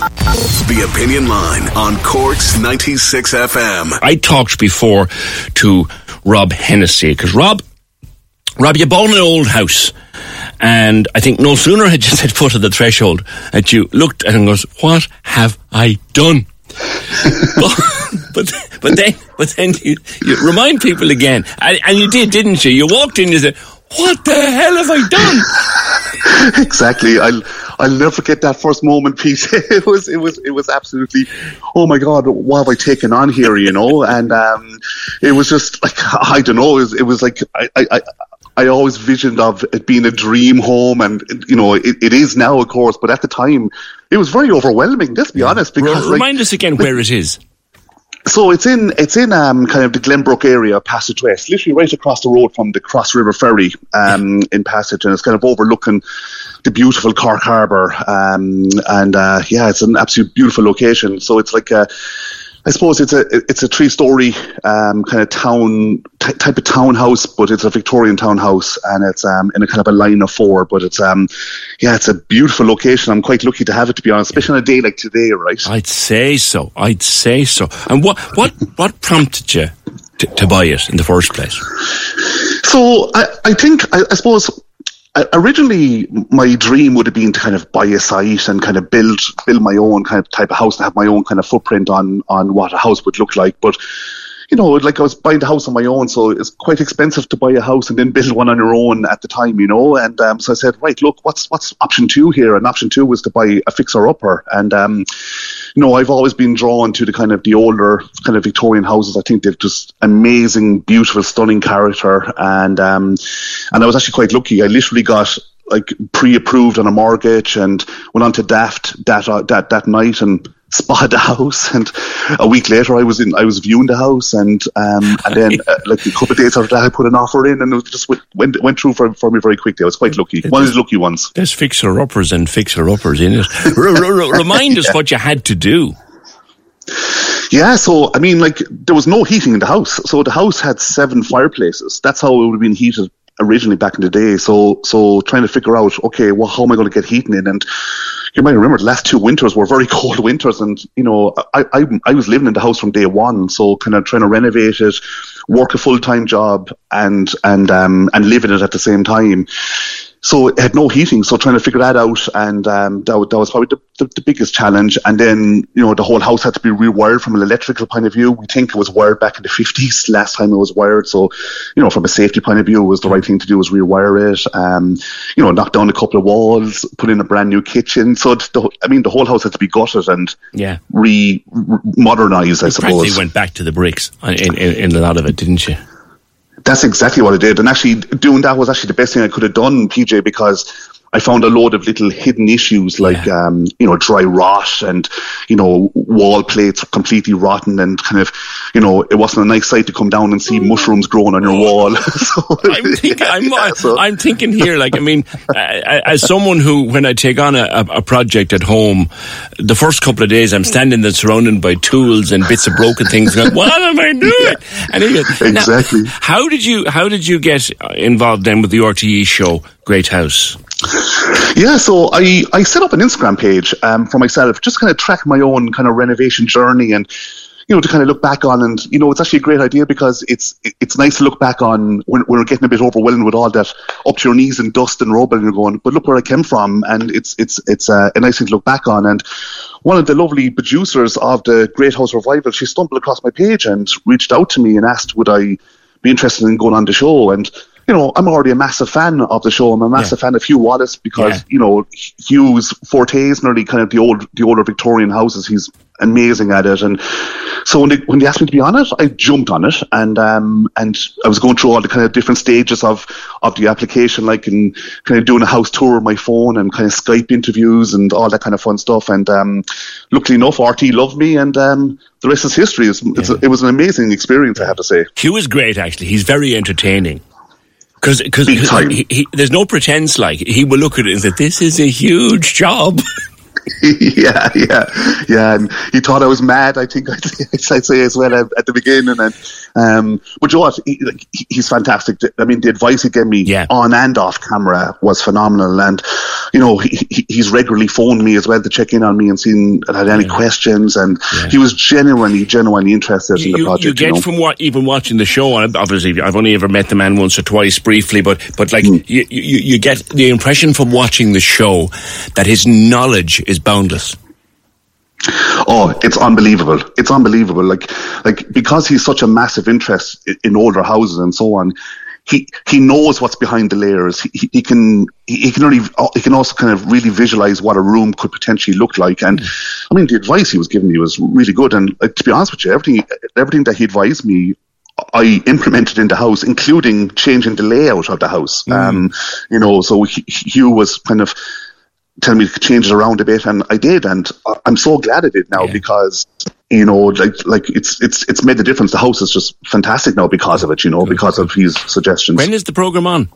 The Opinion Line on Cork's 96 FM. I talked before to Rob Hennessy because Rob, Rob, you bought an old house, and I think no sooner had you set foot at the threshold that you looked at and goes, "What have I done?" but, but but then but then you, you remind people again, and, and you did, didn't you? You walked in, you said, "What the hell have I done?" exactly. I'll I'll never forget that first moment, Pete. it was it was it was absolutely, oh my god, what have I taken on here? You know, and um, it was just like I don't know. It was, it was like I. I I always visioned of it being a dream home, and you know it, it is now, of course. But at the time, it was very overwhelming. Let's be honest. Because remind like, us again where it is. So it's in it's in um, kind of the Glenbrook area, Passage West, literally right across the road from the Cross River Ferry um, in Passage, and it's kind of overlooking the beautiful Cork Harbour. Um, and uh, yeah, it's an absolute beautiful location. So it's like a I suppose it's a it's a three story um, kind of town t- type of townhouse, but it's a Victorian townhouse, and it's um, in a kind of a line of four. But it's um, yeah, it's a beautiful location. I'm quite lucky to have it, to be honest, especially on a day like today, right? I'd say so. I'd say so. And what what what prompted you to, to buy it in the first place? So I, I think I, I suppose originally my dream would have been to kind of buy a site and kind of build build my own kind of type of house and have my own kind of footprint on on what a house would look like but you know, like I was buying the house on my own, so it's quite expensive to buy a house and then build one on your own at the time, you know. And um, so I said, right, look, what's what's option two here? And option two was to buy a fixer upper. And um, know, I've always been drawn to the kind of the older kind of Victorian houses. I think they've just amazing, beautiful, stunning character. And um, and I was actually quite lucky. I literally got like pre-approved on a mortgage and went on to Daft that uh, that that night and spotted the house. And a week later, I was in I was viewing the house, and um, and then uh, like a couple of days after that, I put an offer in, and it just went went, went through for, for me very quickly. I was quite lucky. One of the lucky ones. There's fixer uppers and fixer uppers in it. Remind us what you had to do. Yeah, so I mean, like there was no heating in the house, so the house had seven fireplaces. That's how it would have been heated originally back in the day. So so trying to figure out, okay, well, how am I going to get heating in? And you might remember the last two winters were very cold winters, and you know I I, I was living in the house from day one, so kind of trying to renovate it, work a full time job, and and um and live in it at the same time so it had no heating. So trying to figure that out, and um, that, that was probably the, the, the, biggest challenge. And then you know the whole house had to be rewired from an electrical point of view. We think it was wired back in the fifties last time it was wired. So you know from a safety point of view, it was the right thing to do was rewire it. Um, you know knock down a couple of walls, put in a brand new kitchen. So the, I mean the whole house had to be gutted and yeah re, re modernized. I suppose. went back to the bricks in, in, in a lot of it, didn't you? That's exactly what I did. And actually, doing that was actually the best thing I could have done, PJ, because I found a load of little hidden issues like, yeah. um, you know, dry rot and, you know, wall plates completely rotten and kind of, you know, it wasn't a nice sight to come down and see mushrooms growing on your wall. so, I'm, thinking, I'm, yeah, so. I'm, thinking here, like, I mean, as someone who, when I take on a, a, project at home, the first couple of days I'm standing there surrounded by tools and bits of broken things going, what am I doing? Yeah, and anyway, exactly. Now, how did you, how did you get involved then with the RTE show, Great House? Yeah, so I, I set up an Instagram page um, for myself, just kind of track my own kind of renovation journey and you know, to kind of look back on. And, you know, it's actually a great idea because it's it's nice to look back on when, when we're getting a bit overwhelmed with all that up to your knees in dust and rubble and you're going, but look where I came from. And it's, it's, it's a, a nice thing to look back on. And one of the lovely producers of the Great House Revival, she stumbled across my page and reached out to me and asked, would I be interested in going on the show? And, you know, I'm already a massive fan of the show. I'm a massive yeah. fan of Hugh Wallace because, yeah. you know, Hugh's forte is nearly kind of the old, the older Victorian houses. He's amazing at it. And so when they, when they asked me to be on it, I jumped on it and, um, and I was going through all the kind of different stages of, of the application, like in kind of doing a house tour on my phone and kind of Skype interviews and all that kind of fun stuff. And, um, luckily enough, RTE loved me and, um, the rest is history. It's, it's yeah. a, it was an amazing experience, I have to say. Hugh is great, actually. He's very entertaining. Because because there's no pretense. Like he will look at it and say, "This is a huge job." yeah, yeah, yeah. And he thought I was mad. I think I'd, I'd say as well at, at, the beginning. And um, but you know what? He, like, he's fantastic. I mean, the advice he gave me yeah. on and off camera was phenomenal. And you know, he, he's regularly phoned me as well to check in on me and seen if I had any yeah. questions. And yeah. he was genuinely, genuinely interested you, in the project. You get you know? from what even watching the show. Obviously, I've only ever met the man once or twice briefly, but but like mm. you, you you get the impression from watching the show that his knowledge is boundless. Oh, it's unbelievable! It's unbelievable. Like, like because he's such a massive interest in older houses and so on. He he knows what's behind the layers. He, he can he can only he can also kind of really visualize what a room could potentially look like. And I mean, the advice he was giving me was really good. And uh, to be honest with you, everything everything that he advised me I implemented in the house, including changing the layout of the house. Mm. Um, you know, so Hugh was kind of tell me to change it around a bit, and I did, and I'm so glad I did now yeah. because you know, like like it's it's it's made the difference. The house is just fantastic now because of it, you know, Good. because of his suggestions. When is the program on?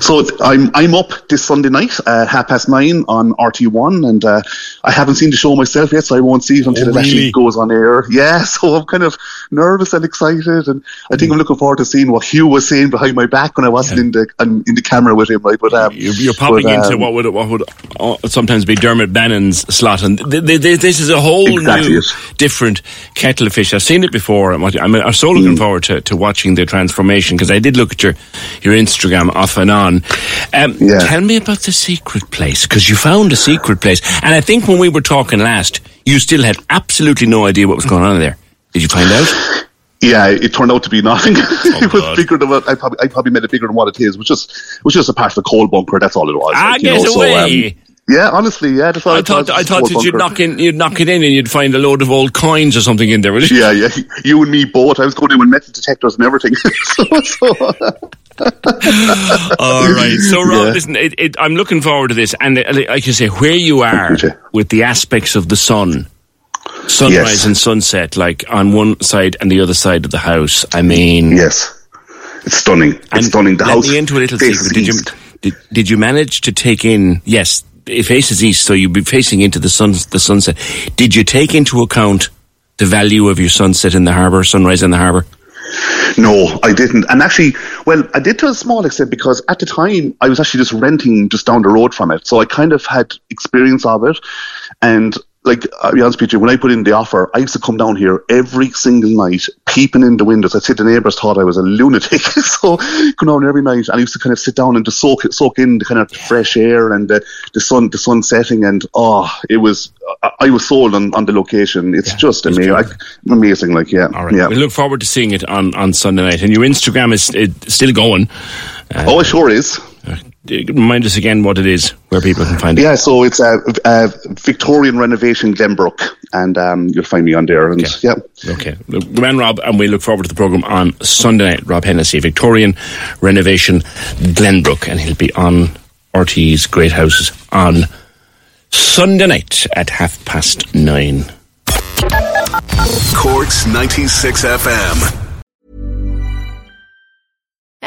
So I'm I'm up this Sunday night at half past nine on RTE1, and uh, I haven't seen the show myself yet, so I won't see it until oh, really? it actually goes on air. Yeah, so I'm kind of nervous and excited, and I think mm. I'm looking forward to seeing what Hugh was saying behind my back when I wasn't yeah. in the in the camera with him, right? But um, you're, you're popping but, um, into what would what would uh, sometimes be Dermot Bannon's slot, and th- th- th- this is a whole exactly new, it. different kettle of fish. I've seen it before. I'm, I'm so looking mm. forward to, to watching the transformation because I did look at your your Instagram off and on. Um, yeah. Tell me about the secret place because you found a secret place, and I think when we were talking last, you still had absolutely no idea what was going on there. Did you find out? Yeah, it turned out to be nothing. Oh, it was God. bigger than what I probably I probably made it bigger than what it is. It was just it was just a part of the coal bunker. That's all it was. Ah, like, get know, away. So, um, yeah, honestly, yeah. That's I thought I thought that you'd knock in, you'd knock it in, and you'd find a load of old coins or something in there. Yeah, yeah. You and me both. I was going in with metal detectors and everything. so, so. All right. So, Rob, yeah. listen, it, it, I'm looking forward to this. And uh, like you say, where you are with the aspects of the sun, sunrise yes. and sunset, like on one side and the other side of the house. I mean, yes, it's stunning. It's and stunning. The house. into a little secret. Did you, did, did you manage to take in? Yes, it faces east, so you'd be facing into the sun, the sunset. Did you take into account the value of your sunset in the harbour, sunrise in the harbour? No, I didn't. And actually, well, I did to a small extent because at the time I was actually just renting just down the road from it. So I kind of had experience of it. And like I'll be honest with you, when I put in the offer, I used to come down here every single night, peeping in the windows. I'd say the neighbours thought I was a lunatic, so come down every night, and I used to kind of sit down and just soak soak in the kind of fresh air and the, the sun the sun setting, and oh, it was I was sold on, on the location. It's yeah, just amazing, like, amazing. Like yeah, all right. Yeah. We look forward to seeing it on on Sunday night, and your Instagram is still going. Uh, oh, it sure is remind us again what it is, where people can find it. Yeah, so it's a, a Victorian renovation Glenbrook, and um, you'll find me on there. And okay. yeah, okay. The man Rob, and we look forward to the program on Sunday night. Rob Hennessy, Victorian renovation Glenbrook, and he'll be on RTE's Great Houses on Sunday night at half past nine. Corks ninety six FM.